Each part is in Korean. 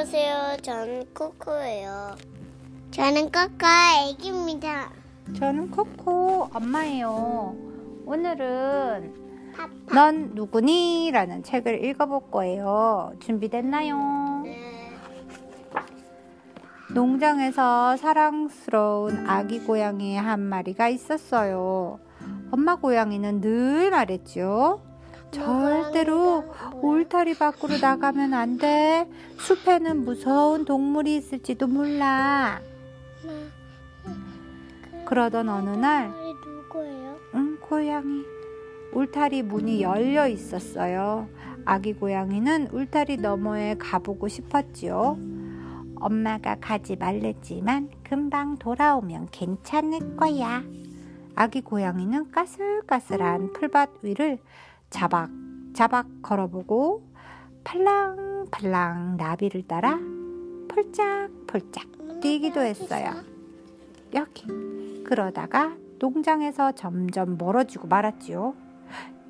안녕하세요. 저는 코코예요. 저는 코코 애기입니다. 저는 코코 엄마예요. 오늘은 파파. 넌 누구니? 라는 책을 읽어볼 거예요. 준비됐나요? 네. 농장에서 사랑스러운 아기 고양이 한 마리가 있었어요. 엄마 고양이는 늘 말했죠. 절대로 울타리 밖으로 나가면 안 돼. 숲에는 무서운 동물이 있을지도 몰라. 그러던 어느 날? 응, 고양이. 울타리 문이 열려 있었어요. 아기 고양이는 울타리 너머에 가보고 싶었지요. 엄마가 가지 말랬지만 금방 돌아오면 괜찮을 거야. 아기 고양이는 까슬까슬한 풀밭 위를 자박 자박 걸어보고 팔랑팔랑 나비를 따라 폴짝폴짝 뛰기도 했어요. 여기. 그러다가 농장에서 점점 멀어지고 말았지요.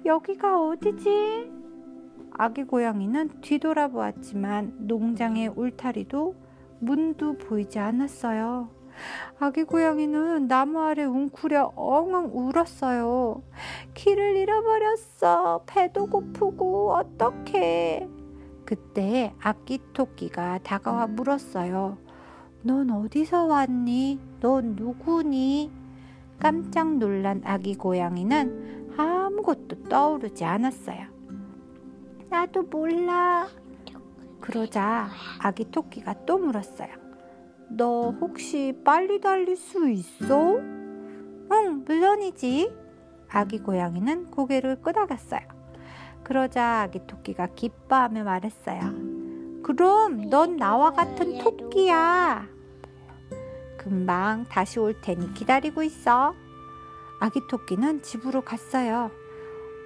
여기가 어디지? 아기 고양이는 뒤돌아보았지만 농장의 울타리도 문도 보이지 않았어요. 아기 고양이는 나무 아래 웅크려 엉엉 울었어요. 길을 잃어버렸어. 배도 고프고 어떡해. 그때 아기 토끼가 다가와 물었어요. 넌 어디서 왔니? 넌 누구니? 깜짝 놀란 아기 고양이는 아무것도 떠오르지 않았어요. 나도 몰라. 그러자 아기 토끼가 또 물었어요. 너 혹시 빨리 달릴 수 있어? 응, 물론이지. 아기 고양이는 고개를 끄덕였어요. 그러자 아기 토끼가 기뻐하며 말했어요. 그럼 넌 나와 같은 토끼야. 금방 다시 올 테니 기다리고 있어. 아기 토끼는 집으로 갔어요.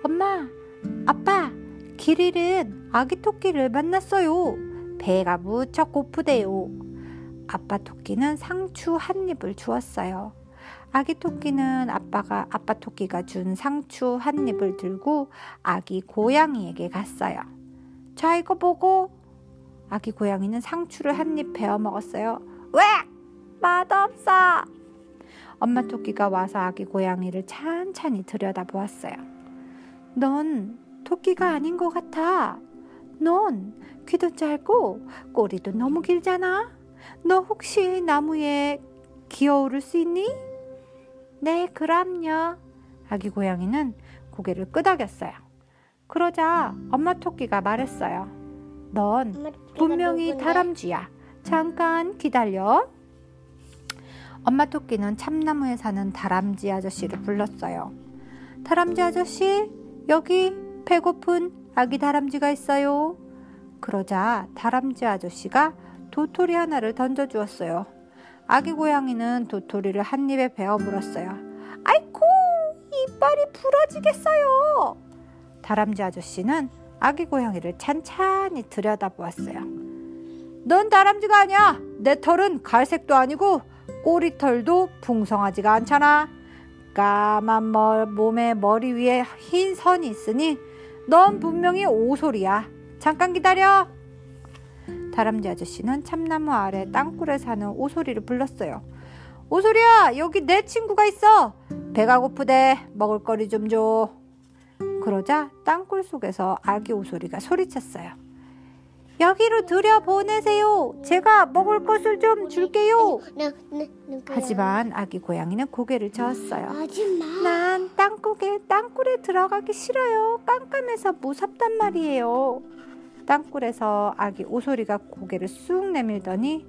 엄마, 아빠, 길 잃은 아기 토끼를 만났어요. 배가 무척 고프대요. 아빠 토끼는 상추 한 입을 주었어요. 아기 토끼는 아빠가 아빠 토끼가 준 상추 한 입을 들고 아기 고양이에게 갔어요. 자 이거 보고 아기 고양이는 상추를 한 입 베어 먹었어요. 왜? 맛없어. 엄마 토끼가 와서 아기 고양이를 찬찬히 들여다보았어요. 넌 토끼가 아닌 것 같아. 넌 귀도 짧고 꼬리도 너무 길잖아. 너 혹시 나무에 기어오를 수 있니? 네, 그럼요. 아기 고양이는 고개를 끄덕였어요. 그러자 엄마 토끼가 말했어요. 넌 분명히 다람쥐야. 잠깐 기다려. 엄마 토끼는 참나무에 사는 다람쥐 아저씨를 불렀어요. 다람쥐 아저씨, 여기 배고픈 아기 다람쥐가 있어요. 그러자 다람쥐 아저씨가 도토리 하나를 던져주었어요. 아기 고양이는 도토리를 한 입에 베어 물었어요. 아이쿠, 이빨이 부러지겠어요. 다람쥐 아저씨는 아기 고양이를 찬찬히 들여다보았어요. 넌 다람쥐가 아니야. 내 털은 갈색도 아니고 꼬리털도 풍성하지가 않잖아. 까만 멀, 몸에 머리 위에 흰 선이 있으니 넌 분명히 오소리야. 잠깐 기다려. 다람쥐 아저씨는 참나무 아래 땅굴에 사는 오소리를 불렀어요. 오소리야, 여기 내 친구가 있어. 배가 고프대. 먹을거리 좀 줘. 그러자 땅굴 속에서 아기 오소리가 소리쳤어요. 여기로 들여 보내세요. 제가 먹을 것을 좀 줄게요. 하지만 아기 고양이는 고개를 저었어요. 난 땅굴에 땅굴에 들어가기 싫어요. 깜깜해서 무섭단 말이에요. 땅굴에서 아기 오소리가 고개를 쑥 내밀더니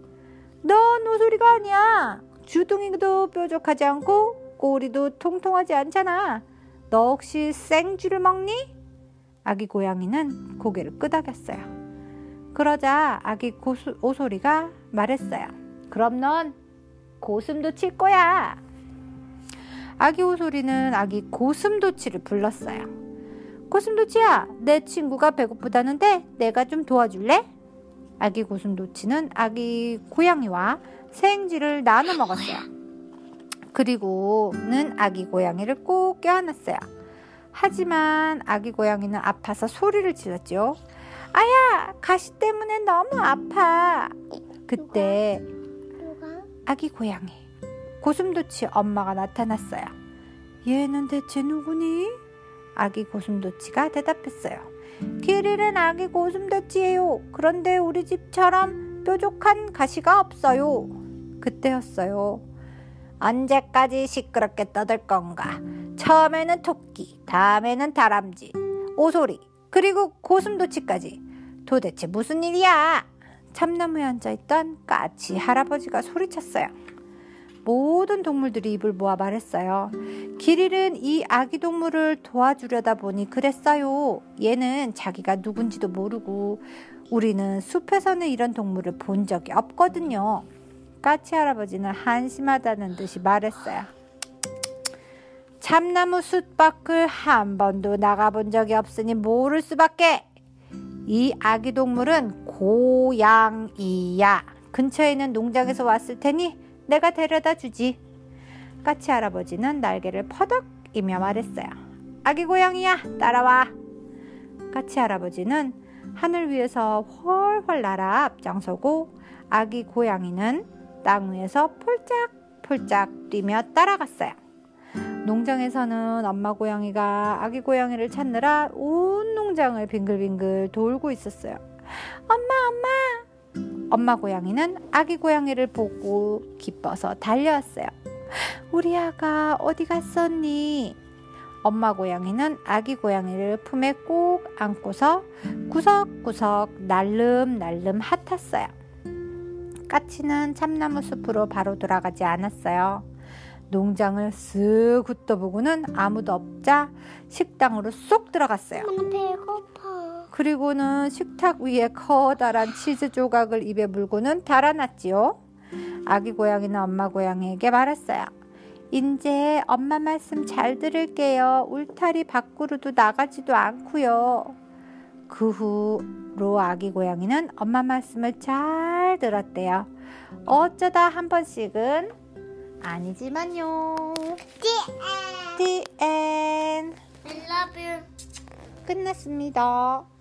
넌 오소리가 아니야. 주둥이도 뾰족하지 않고 꼬리도 통통하지 않잖아. 너 혹시 생쥐를 먹니? 아기 고양이는 고개를 끄덕였어요. 그러자 아기 고수, 오소리가 말했어요. 그럼 넌 고슴도 칠 거야. 아기 오소리는 아기 고슴도치를 불렀어요. 고슴도치야, 내 친구가 배고프다는데 내가 좀 도와줄래? 아기 고슴도치는 아기 고양이와 생쥐를 나눠 먹었어요. 그리고는 아기 고양이를 꼭 껴안았어요. 하지만 아기 고양이는 아파서 소리를 질렀죠. 아야, 가시 때문에 너무 아파. 그때? 아기 고양이 고슴도치 엄마가 나타났어요. 얘는 대체 누구니? 아기 고슴도치가 대답했어요. 길이는 아기 고슴도치예요. 그런데 우리 집처럼 뾰족한 가시가 없어요. 그때였어요. 언제까지 시끄럽게 떠들 건가? 처음에는 토끼, 다음에는 다람쥐, 오소리, 그리고 고슴도치까지. 도대체 무슨 일이야? 참나무에 앉아있던 까치 할아버지가 소리쳤어요. 모든 동물들이 입을 모아 말했어요. 기릴은 이 아기 동물을 도와주려다 보니 그랬어요. 얘는 자기가 누군지도 모르고 우리는 숲에서는 이런 동물을 본 적이 없거든요. 까치 할아버지는 한심하다는 듯이 말했어요. 참나무 숲 밖을 한 번도 나가본 적이 없으니 모를 수밖에. 이 아기 동물은 고양이야. 근처에 있는 농장에서 왔을 테니 내가 데려다 주지. 까치 할아버지는 날개를 퍼덕이며 말했어요. 아기 고양이야, 따라와. 까치 할아버지는 하늘 위에서 훨훨 날아 앞장서고 아기 고양이는 땅 위에서 폴짝폴짝 뛰며 따라갔어요. 농장에서는 엄마 고양이가 아기 고양이를 찾느라 온 농장을 빙글빙글 돌고 있었어요. 엄마, 엄마! 엄마 고양이는 아기 고양이를 보고 기뻐서 달려왔어요. 우리 아가 어디 갔었니? 엄마 고양이는 아기 고양이를 품에 꼭 안고서 구석구석 날름날름 핫았어요. 까치는 참나무 숲으로 바로 돌아가지 않았어요. 농장을 쓱 훑어보고는 아무도 없자 식당으로 쏙 들어갔어요. 배고파. 그리고는 식탁 위에 커다란 치즈 조각을 입에 물고는 달아났지요. 아기 고양이는 엄마 고양이에게 말했어요. 이제 엄마 말씀 잘 들을게요. 울타리 밖으로도 나가지도 않고요. 그 후로 아기 고양이는 엄마 말씀을 잘 들었대요. 어쩌다 한 번씩은 아니지만요. 띠. The end. I love you. 끝났습니다.